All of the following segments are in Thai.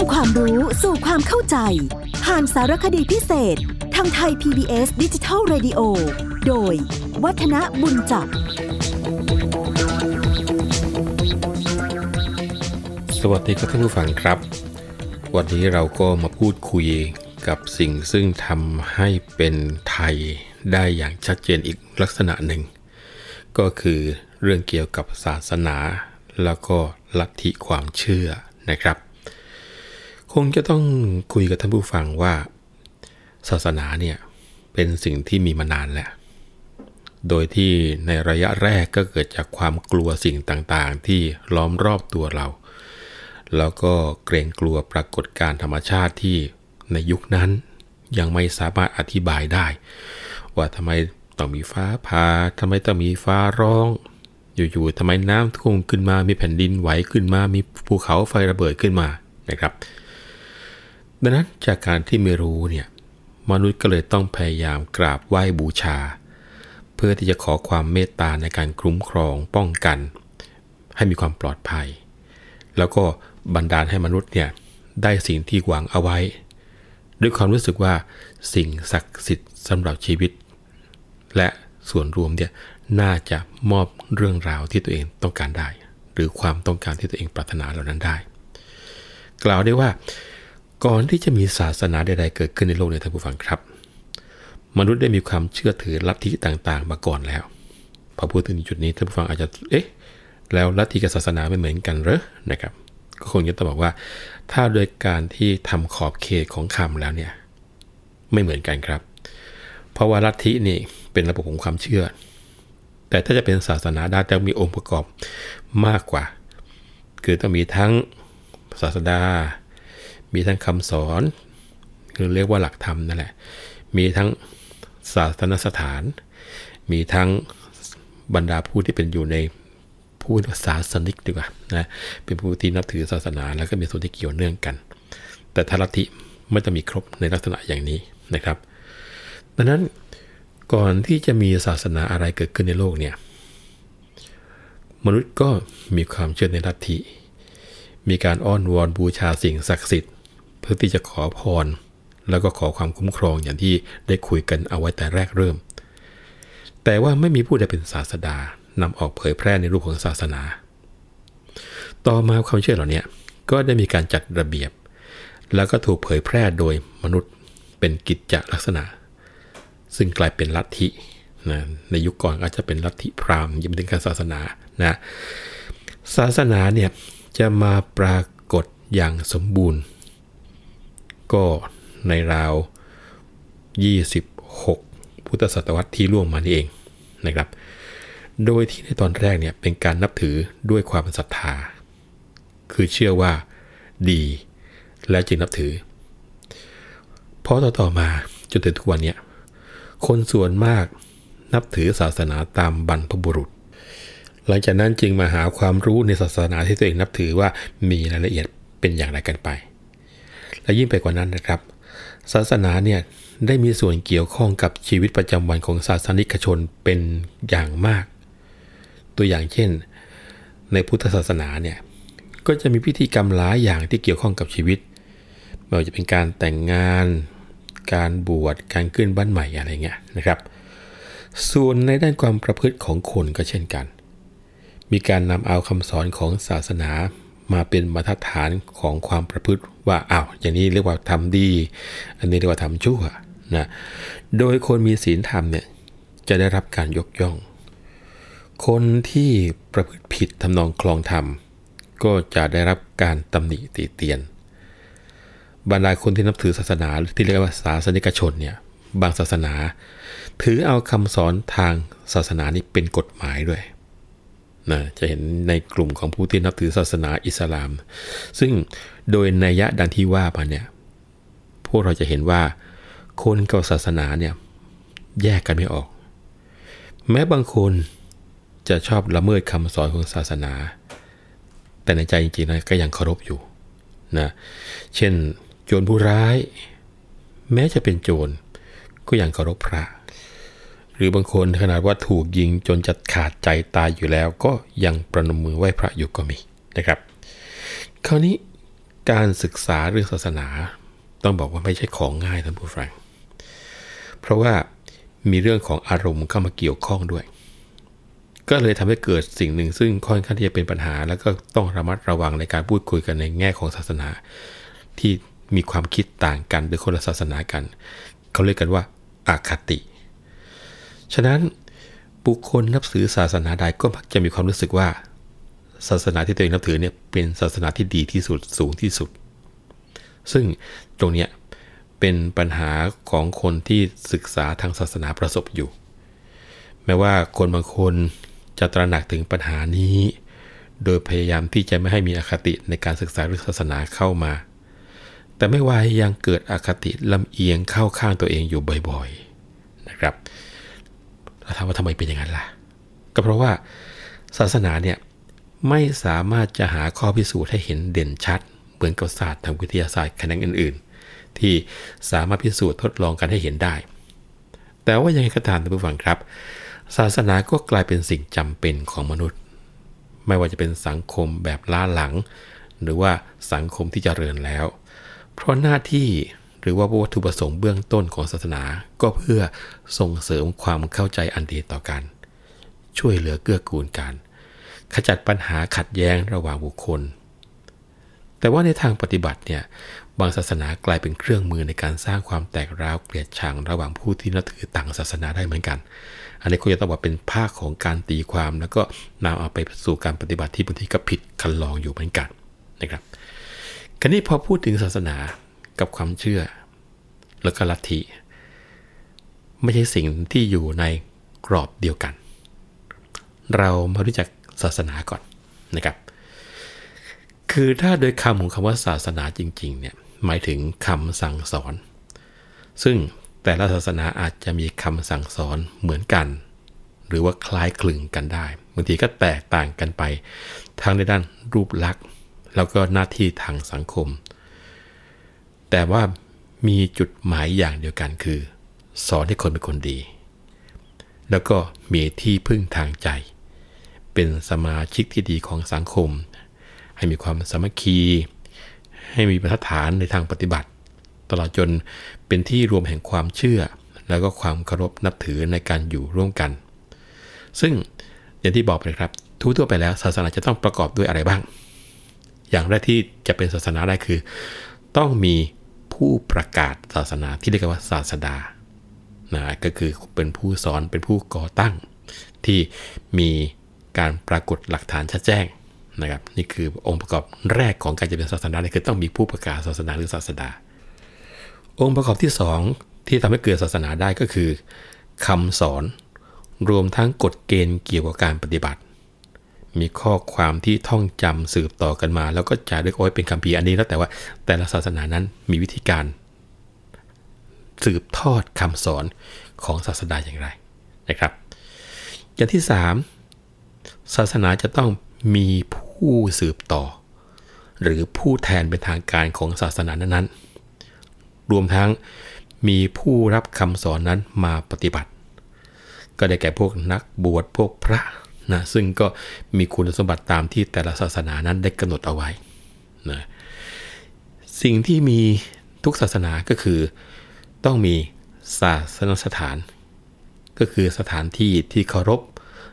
ำความรู้สู่ความเข้าใจ ผ่านสารคดีพิเศษ ทางไทย PBS ดิจิทัล Radio โดย วัฒนบุญจับ สวัสดีครับท่านผู้ฟังครับ วันนี้เราก็มาพูดคุยกับสิ่งซึ่งทำให้เป็นไทยได้อย่างชัดเจนอีกลักษณะหนึ่ง ก็คือเรื่องเกี่ยวกับศาสนา แล้วก็ลัทธิความเชื่อนะครับ คงจะต้องคุยกับท่านผู้ฟังว่า ศาสนาเนี่ยเป็นสิ่งที่มีมานานแหล้วโดยที่ในระยะแรกก็เกิดจากความกลัวสิ่งต่างๆ ที่ล้อมรอบตัวเรา แล้วก็เกรงกลัวปรากฏการธรรมชาติที่ในยุคนั้นยังไม่สามารถอธิบายได้ ว่าทำไมต้องมีฟ้าผ่าทำไมต้องมีฟ้าร้อง อยู่ๆทำไมน้ำท่วมขึ้นมา มีแผ่นดินไหวขึ้นมา มีภูเขาไฟระเบิดขึ้นมานะครับ ดังนั้นจากการที่ไม่รู้เนี่ยมนุษย์ก็เลยต้องพยายามกราบไหว้บูชา เพื่อที่จะขอความเมตตาในการคุ้มครองป้องกัน ให้มีความปลอดภัย แล้วก็บันดาลให้มนุษย์เนี่ยได้สิ่งที่หวังเอาไว้ ด้วยความรู้สึกว่าสิ่งศักดิ์สิทธิ์สำหรับชีวิต และส่วนรวมเนี่ยน่าจะมอบเรื่องราวที่ตัวเองต้องการได้ หรือความต้องการที่ตัวเองปรารถนาเหล่านั้นได้ กล่าวได้ว่า ก่อนที่จะมีศาสนาใดๆเกิดขึ้นในโลกเนี่ยท่านผู้ฟังครับ มนุษย์ได้มีความเชื่อถือลัทธิต่างๆ มาก่อนแล้ว พอพูดถึงจุดนี้ท่านผู้ฟังอาจจะเอ๊ะแล้วลัทธิกับศาสนาไม่เหมือนกันเหรอนะครับ ก็คงจะต้องบอกว่า ถ้าโดยการที่ทำขอบเขตของคำแล้วเนี่ยไม่เหมือนกันครับ เพราะว่าลัทธินี่เป็นระบบของความเชื่อ แต่ถ้าจะเป็นศาสนาได้ต้องมีองค์ประกอบมากกว่า คือต้องมีทั้งศาสดา มีทั้งคำสอนคือเรียกว่าหลักธรรมนั่นแหละ มีทั้งศาสนสถาน มีทั้งบรรดาผู้ที่เป็นอยู่ในผู้ศาสนิกดีกว่านะเป็นผู้ที่นับถือศาสนาแล้วก็มีส่วนที่เกี่ยวเนื่องกัน แต่ทาลัทธิไม่จะมีครบในลักษณะอย่างนี้นะครับ ดังนั้นก่อนที่จะมีศาสนาอะไรเกิดขึ้นในโลกเนี่ยมนุษย์ก็มีความเชื่อในลัทธิ มีการอ้อนวอนบูชาสิ่งศักดิ์สิทธิ์ พื่อที่จะขอพร แล้วก็ขอความคุ้มครองอย่างที่ได้คุยกันเอาไว้แต่แรกเริ่ม แต่ว่าไม่มีผู้ใดเป็นศาสดานำออกเผยแพร่ในรูปของศาสนา ต่อมาความเชื่อเหล่านี้ก็ได้มีการจัดระเบียบ แล้วก็ถูกเผยแพร่โดยมนุษย์เป็นกิจจลักษณะ ซึ่งกลายเป็นลัทธินะในยุคก่อนอาจจะเป็นลัทธิพราหมณ์ยังไม่ถึงการศาสนานะศาสนาเนี่ยจะมาปรากฏอย่างสมบูรณ์ ก็ในราว 26 พุทธศตวรรษที่ล่วงมานี่เองนะครับ โดยที่ในตอนแรกเนี่ยเป็นการนับถือด้วยความศรัทธา คือเชื่อว่าดีและจึงนับถือเพราะต่อๆมาจนถึงทุกวันเนี้คนส่วนมากนับถือศาสนาตามบรรพบุรุษ หลังจากนั้นจึงมาหาความรู้ในศาสนาที่ตัวเองนับถือว่ามีรายละเอียดเป็นอย่างไรกันไป และยิ่งไปกว่านั้นนะครับ ศาสนาเนี่ยได้มีส่วนเกี่ยวข้องกับชีวิตประจำวันของศาสนิกชนเป็นอย่างมาก ตัวอย่างเช่น ในพุทธศาสนาเนี่ยก็จะมีพิธีกรรมหลายอย่างที่เกี่ยวข้องกับชีวิตไม่ว่าจะเป็นการแต่งงาน การบวช การขึ้นบ้านใหม่อะไรเงี้ยนะครับ ส่วนในด้านความประพฤติของคนก็เช่นกัน มีการนำเอาคำสอนของศาสนา มาเป็นมาตรฐานของความประพฤติว่าอ้าวอย่างนี้เรียกว่าทำดี อันนี้เรียกว่าทำชั่วนะโดยคนมีศีลธรรมเนี่ยจะได้รับการยกย่อง คนที่ประพฤติผิดทำนองคลองธรรม ก็จะได้รับการตำหนิตีเตียน บรรดาคนที่นับถือศาสนาที่เรียกว่าศาสนิกชนเนี่ยบางศาสนา ถือเอาคำสอนทางศาสนานี้เป็นกฎหมายด้วย นะจะเห็นในกลุ่มของผู้ที่นับถือศาสนาอิสลาม ซึ่งโดยนัยยะดังที่ว่ามาเนี่ยพวกเราจะเห็นว่าคนกับศาสนาเนี่ยแยกกันไม่ออก แม้บางคนจะชอบละเมิดคำสอนของศาสนา แต่ในใจจริงๆนะก็ยังเคารพอยู่นะเช่น โจรผู้ร้าย แม้จะเป็นโจรก็ยังเคารพพระ รือบางคนขนาดว่าถูกยิงจนจะขาดใจตายอยู่แล้ว ก็ยังประนมมือไหว้พระอยู่ก็มีนะครับ คราวนี้การศึกษาเรื่องศาสนา ต้องบอกว่าไม่ใช่ของง่ายท่านผู้ฟังเพราะว่ามีเรื่องของอารมณ์เข้ามาเกี่ยวข้องด้วย ก็เลยทำให้เกิดสิ่งหนึ่งซึ่งค่อนข้างที่จะเป็นปัญหา แล้วก็ต้องระมัดระวังในการพูดคุยกันในแง่ของศาสนา ที่มีความคิดต่างกันโดยคนละศาสนากัน เขาเรียกกันว่าอาคติ ฉะนั้นบุคคลนับถือศาสนาใดก็มักจะมีความรู้สึกว่า ศาสนาที่ตัวเองนับถือเนี่ยเป็นศาสนาที่ดีที่สุดสูงที่สุด ซึ่งตรงเนี้ยเป็นปัญหาของคนที่ศึกษาทางศาสนาประสบอยู่ แม้ว่าคนบางคนจะตระหนักถึงปัญหานี้ โดยพยายามที่จะไม่ให้มีอคติในการศึกษาเรื่องศาสนาเข้ามา แต่ไม่ว่ายังเกิดอคติลำเอียงเข้าข้างตัวเองอยู่บ่อยๆนะครับ เราถามว่าทำไมเป็นอย่างนั้นล่ะ ก็เพราะว่าศาสนาเนี่ยไม่สามารถจะหาข้อพิสูจน์ให้เห็นเด่นชัด เหมือนกับศาสตร์ทางวิทยาศาสตร์แขนงอื่น ๆ ที่สามารถพิสูจน์ทดลองกันให้เห็นได้ แต่ว่ายังไงก็ตามท่านผู้ฟังครับ ศาสนาก็กลายเป็นสิ่งจำเป็นของมนุษย์ ไม่ว่าจะเป็นสังคมแบบล้าหลัง หรือว่าสังคมที่จเจริญแล้ว เพราะหน้าที่ หรือว่าวัตถุประสงค์เบื้องต้นของศาสนา ก็เพื่อส่งเสริมความเข้าใจอันดีต่อกัน ช่วยเหลือเกื้อกูลกัน ขจัดปัญหาขัดแย้งระหว่างบุคคล แต่ว่าในทางปฏิบัติเนี่ยบางศาสนากลายเป็นเครื่องมือในการสร้างความแตกร้าวเกลียดชังระหว่างผู้ที่นับถือต่างศาสนาได้เหมือนกัน อันนี้ก็จะต้องบอกเป็นภาคของการตีความ แล้วก็นำเอาไปสู่การปฏิบัติที่บางทีก็ผิดคันลองอยู่เหมือนกันนะครับ คราวนี้พอพูดถึงศาสนา กับความเชื่อ แล้วก็ลัทธิไม่ใช่สิ่งที่อยู่ในกรอบเดียวกัน เรามารู้จักศาสนาก่อนนะครับ คือถ้าโดยคำของคำว่าศาสนาจริงๆเนี่ยหมายถึงคำสั่งสอน ซึ่งแต่ละศาสนาอาจจะมีคำสั่งสอนเหมือนกัน หรือว่าคล้ายคลึงกันได้บางทีก็แตกต่างกันไป ทั้งในด้านรูปลักษณ์ แล้วก็หน้าที่ทางสังคม แต่ว่ามีจุดหมายอย่างเดียวกันคือ สอนให้คนเป็นคนดี แล้วก็มีที่พึ่งทางใจ เป็นสมาชิกที่ดีของสังคม ให้มีความสามัคคี ให้มีบรรทัดฐานในทางปฏิบัติ ตลอดจนเป็นที่รวมแห่งความเชื่อ แล้วก็ความเคารพนับถือในการอยู่ร่วมกัน ซึ่งอย่างที่บอกไปครับทั่วๆไปแล้วศาสนาจะต้องประกอบด้วยอะไรบ้าง อย่างแรกที่จะเป็นศาสนาได้คือ ต้องมี ผู้ประกาศศาสนาที่เรียกว่าศาสดานะก็คือเป็นผู้สอนเป็นผู้ก่อตั้ง ที่มีการปรากฏหลักฐานชัดแจ้งนะครับนี่คือองค์ประกอบแรกของการจะเป็นศาสนาคือต้องมีผู้ประกาศศาสนาหรือศาสดา องค์ประกอบที่ 2 ที่ทำให้เกิดศาสนาได้ก็คือคำสอนรวมทั้งกฎเกณฑ์เกี่ยวกับการปฏิบัติ มีข้อความที่ท่องจำสืบต่อกันมา แล้วก็จารึกเอาไว้เป็นคำพีอันนี้แล้วแต่ว่าแต่ละศาสนานั้นมีวิธีการ สืบทอดคำสอนของศาสดาอย่างไรนะครับ อย่างที่ 3 ศาสนาจะต้องมีผู้สืบต่อ หรือผู้แทนเป็นทางการของศาสนานั้นๆ รวมทั้งมีผู้รับคำสอนนั้นมาปฏิบัติ ก็ได้แก่พวกนักบวชพวกพระ นะซึ่งก็มีคุณสมบัติตามที่แต่ละศาสนานั้นได้กำหนดเอาไว้นะสิ่งที่มีทุกศาสนาก็คือ ต้องมีศาสนสถาน ก็คือสถานที่ที่เคารพ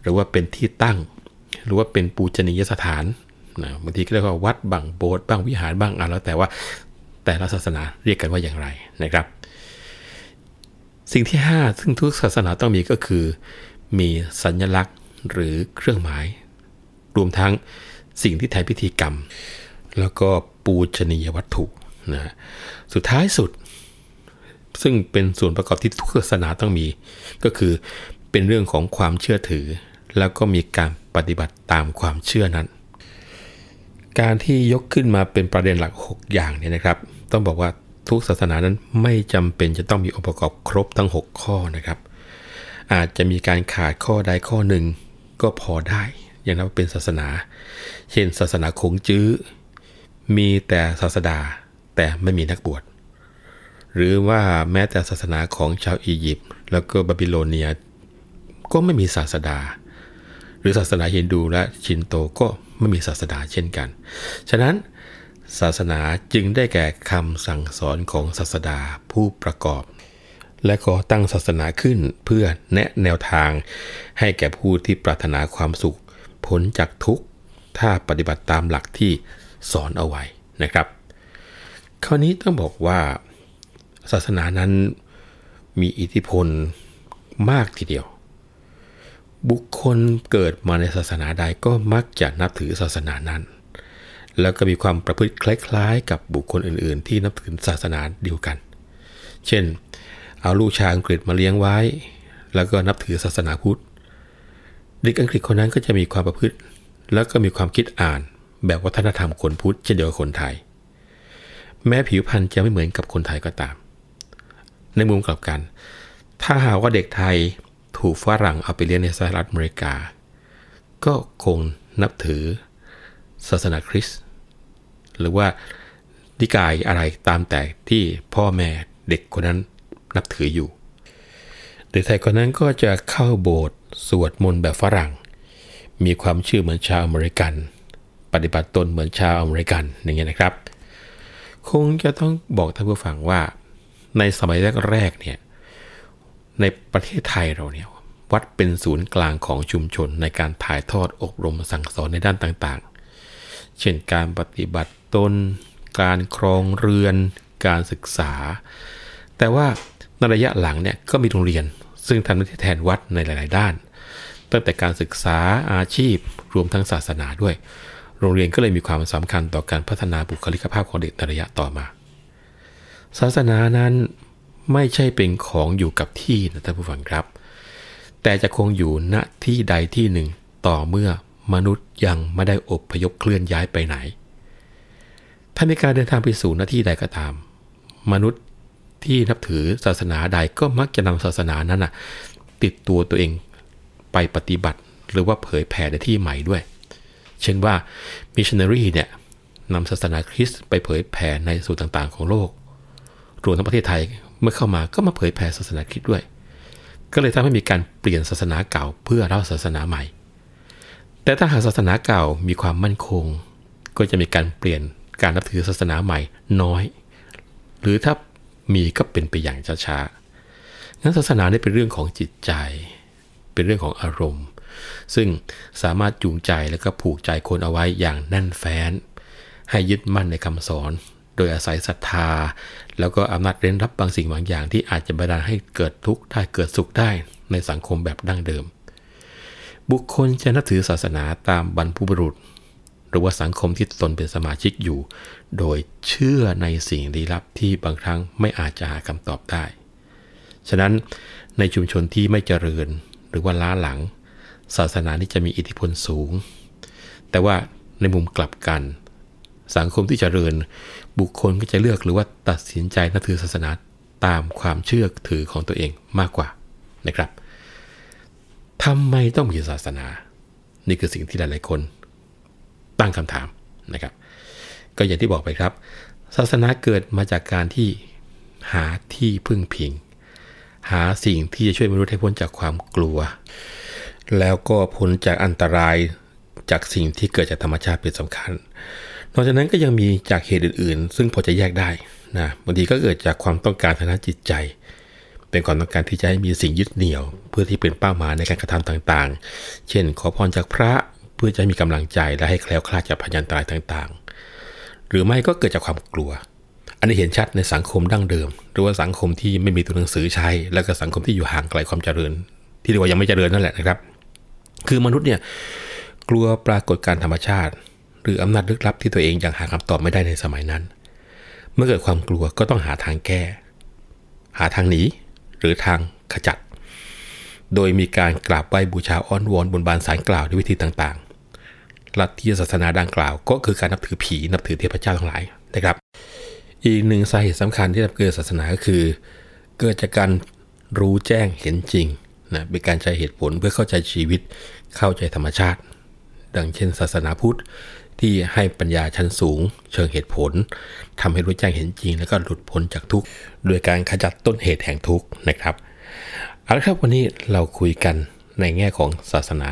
หรือว่าเป็นที่ตั้ง หรือว่าเป็นปูชนียสถานนะบางทีก็เรียกว่าวัดบางโบสถ์บางวิหารบ้างอะแล้วแต่ว่าแต่ละศาสนาเรียกกันว่าอย่างไรนะครับ สิ่งที่ 5 ซึ่งทุกศาสนาต้องมีก็คือ มีสัญลักษณ์ หรือเครื่องหมาย รวมทั้งสิ่งที่แทนพิธีกรรม แล้วก็ปูชนียวัตถุนะสุดท้ายสุด ซึ่งเป็นส่วนประกอบที่ทุกศาสนาต้องมี ก็คือเป็นเรื่องของความเชื่อถือ แล้วก็มีการปฏิบัติตามความเชื่อนั้น การที่ยกขึ้นมาเป็นประเด็นหลัก 6 อย่างเนี่ยนะครับ ต้องบอกว่าทุกศาสนานั้นไม่จำเป็นจะต้องมีองค์ประกอบครบทั้ง 6 ข้อนะครับ อาจจะมีการขาดข้อใดข้อหนึ่ง ก็พอได้ อย่างนั้นเป็นศาสนา เช่น ศาสนาคงจื้อ มีแต่ศาสดาแต่ไม่มีนักบวช หรือว่าแม้แต่ศาสนาของชาวอียิปต์แล้วก็บาบิโลเนีย ก็ไม่มีศาสดา หรือศาสนาฮินดูและชินโตก็ไม่มีศาสดาเช่นกัน ฉะนั้นศาสนาจึงได้แก่คำสั่งสอนของศาสดาผู้ประกอบ และขอตั้งศาสนาขึ้นเพื่อแนะแนวทาง ให้แก่ผู้ที่ปรารถนาความสุขพ้นจากทุกข์ ถ้าปฏิบัติตามหลักที่สอนเอาไว้นะครับ คราวนี้ต้องบอกว่า ศาสนานั้นมีอิทธิพลมากทีเดียว บุคคลเกิดมาในศาสนาใดก็มักจะนับถือศาสนานั้น แล้วก็มีความประพฤติคล้ายๆ กับบุคคลอื่น ๆ ที่นับถือศาสนาเดียวกัน เช่น เอาลูกชาวอังกฤษมาเลี้ยงไว้ แล้วก็นับถือศาสนาพุทธ เด็กอังกฤษคนนั้นก็จะมีความประพฤติ แล้วก็มีความคิดอ่านแบบวัฒนธรรมคนพุทธเช่นเดียวกับคนไทย แม้ผิวพรรณจะไม่เหมือนกับคนไทยก็ตาม ในมุมกลับกัน ถ้าหากว่าเด็กไทยถูกฝรั่งเอาไปเลี้ยงในสหรัฐอเมริกา ก็คงนับถือศาสนาคริสต์หรือว่านิกายอะไรตามแต่ที่พ่อแม่เด็กคนนั้น นับถืออยู่เด็กไทยคนนั้นก็จะเข้าโบสถ์สวดมนต์แบบฝรั่ง มีความเชื่อเหมือนชาวอเมริกัน ปฏิบัติตนเหมือนชาวอเมริกันอย่างเงี้ยนะครับ คงจะต้องบอกท่านผู้ฟังว่า ในสมัยแรกๆเนี่ยในประเทศไทยเราเนี่ยวัดเป็นศูนย์กลางของชุมชนในการถ่ายทอดอบรมสั่งสอนในด้านต่างๆ เช่นการปฏิบัติตน การครองเรือน การศึกษา แต่ว่า ในระยะหลังเนี่ยก็มีโรงเรียน ซึ่งทำหน้าที่แทนวัดในหลาย ๆ ด้าน ตั้งแต่การศึกษาอาชีพรวมทั้งศาสนาด้วย โรงเรียนก็เลยมีความสำคัญต่อการพัฒนาบุคลิกภาพของเด็กในระยะต่อมา ศาสนานั้นไม่ใช่เป็นของอยู่กับที่นะท่านผู้ฟังครับ แต่จะคงอยู่ณที่ใดที่หนึ่งต่อเมื่อมนุษย์ยังไม่ได้อบพยพเคลื่อนย้ายไปไหน ถ้ามีการเดินทางไปสู่หน้าที่ใดก็ตาม มนุษย์ ที่นับถือศาสนาใดก็มักจะนำศาสนานั้นนะติดตัวตัวเองไปปฏิบัติ หรือว่าเผยแผ่ในที่ใหม่ด้วย เช่นว่ามิชชันนารีเนี่ยนำศาสนาคริสต์ไปเผยแผ่ในสู่ต่างๆ ของโลก รวมทั้งประเทศไทยเมื่อเข้ามาก็มาเผยแผ่ศาสนาคริสต์ด้วย ก็เลยทำให้มีการเปลี่ยนศาสนาเก่าเพื่อเล่าศาสนาใหม่ แต่ถ้าหากศาสนาเก่ามีความมั่นคง ก็จะมีการเปลี่ยนการนับถือศาสนาใหม่น้อย หรือถ้า มีก็เป็นไปอย่างช้าๆงั้นศาสนาเนี่เป็นเรื่องของจิตใจ เป็นเรื่องของอารมณ์ ซึ่งสามารถจูงใจและก็ผูกใจคนเอาไว้อย่างแน่นแฟ้น ให้ยึดมั่นในคำสอน โดยอาศัยศรัทธา แล้วก็อำนาจเร้นรับบางสิ่งบางอย่างที่อาจจะบันดาลให้เกิดทุกข์ได้เกิดสุขได้ในสังคมแบบดั้งเดิม บุคคลจะนับถือศาสนาตามบรรพบุรุษ หรือว่าสังคมที่ตนเป็นสมาชิกอยู่ โดยเชื่อในสิ่งลี้ลับที่บางครั้งไม่อาจจะหาคำตอบได้ ฉะนั้นในชุมชนที่ไม่เจริญหรือว่าล้าหลัง ศาสนานี้จะมีอิทธิพลสูง แต่ว่าในมุมกลับกัน สังคมที่เจริญ บุคคลก็จะเลือกหรือว่าตัดสินใจนับถือศาสนาตามความเชื่อถือของตัวเองมากกว่านะครับทำไมต้องมีศาสนา นี่คือสิ่งที่หลายๆคน ตั้งคำถามนะครับ ก็อย่างที่บอกไปครับ ศาสนาเกิดมาจากการที่หาที่พึ่งพิง หาสิ่งที่จะช่วยมนุษย์ให้พ้นจากความกลัว แล้วก็พ้นจากอันตรายจากสิ่งที่เกิดจากธรรมชาติเป็นสำคัญ นอกจากนั้นก็ยังมีจากเหตุอื่น ๆ ซึ่งพอจะแยกได้นะบางทีก็เกิดจากความต้องการทางด้านจิตใจ เป็นความต้องการที่จะให้มีสิ่งยึดเหนี่ยว เพื่อที่เป็นเป้าหมายในการกระทำต่างๆ เช่น ขอพรจากพระ เพื่อจะให้มีกำลังใจและให้แคล้วคลาดจากพยันตรายต่างๆ หรือไม่ก็เกิดจากความกลัว อันนี้เห็นชัดในสังคมดั้งเดิม หรือว่าสังคมที่ไม่มีตัวหนังสือใช้ แล้วก็สังคมที่อยู่ห่างไกลความเจริญ ที่เรียกว่ายังไม่เจริญนั่นแหละนะครับ คือมนุษย์เนี่ยกลัวปรากฏการธรรมชาติ หรืออำนาจลึกลับที่ตัวเองยังหาคำตอบไม่ได้ในสมัยนั้น เมื่อเกิดความกลัวก็ต้องหาทางแก้ หาทางหนีหรือทางขจัด โดยมีการกราบไหว้บูชาอ้อนวอนบนบานสารกล่าวด้วยวิธีต่าง ลัทธิศาสนาดังกล่าว ก็คือการนับถือผีนับถือเทพเจ้าทั้งหลายนะครับ อีกหนึ่งสาเหตุสำคัญที่ทำเกิดศาสนาก็คือ เกิดจากการรู้แจ้งเห็นจริงนะเป็นการใช้เหตุผลเพื่อเข้าใจชีวิตเข้าใจธรรมชาติ ดังเช่น ศาสนาพุทธที่ให้ปัญญาชั้นสูง เชิงเหตุผลทำให้รู้แจ้งเห็นจริง แล้วก็หลุดพ้นจากทุกข์โดยการขจัดต้นเหตุแห่งทุกข์นะครับเอาละครับวันนี้เราคุยกันในแง่ของศาสนา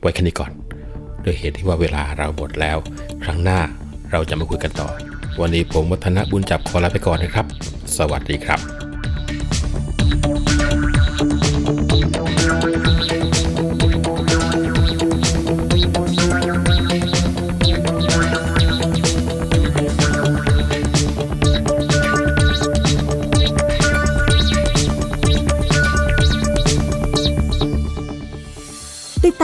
ไว้แค่นี้ก่อน โดยเหตุที่ว่าเวลาเราหมดแล้ว ครั้งหน้าเราจะมาคุยกันต่อ วันนี้ผมวัฒนบุญจับขอลาไปก่อนนะครับ สวัสดีครับ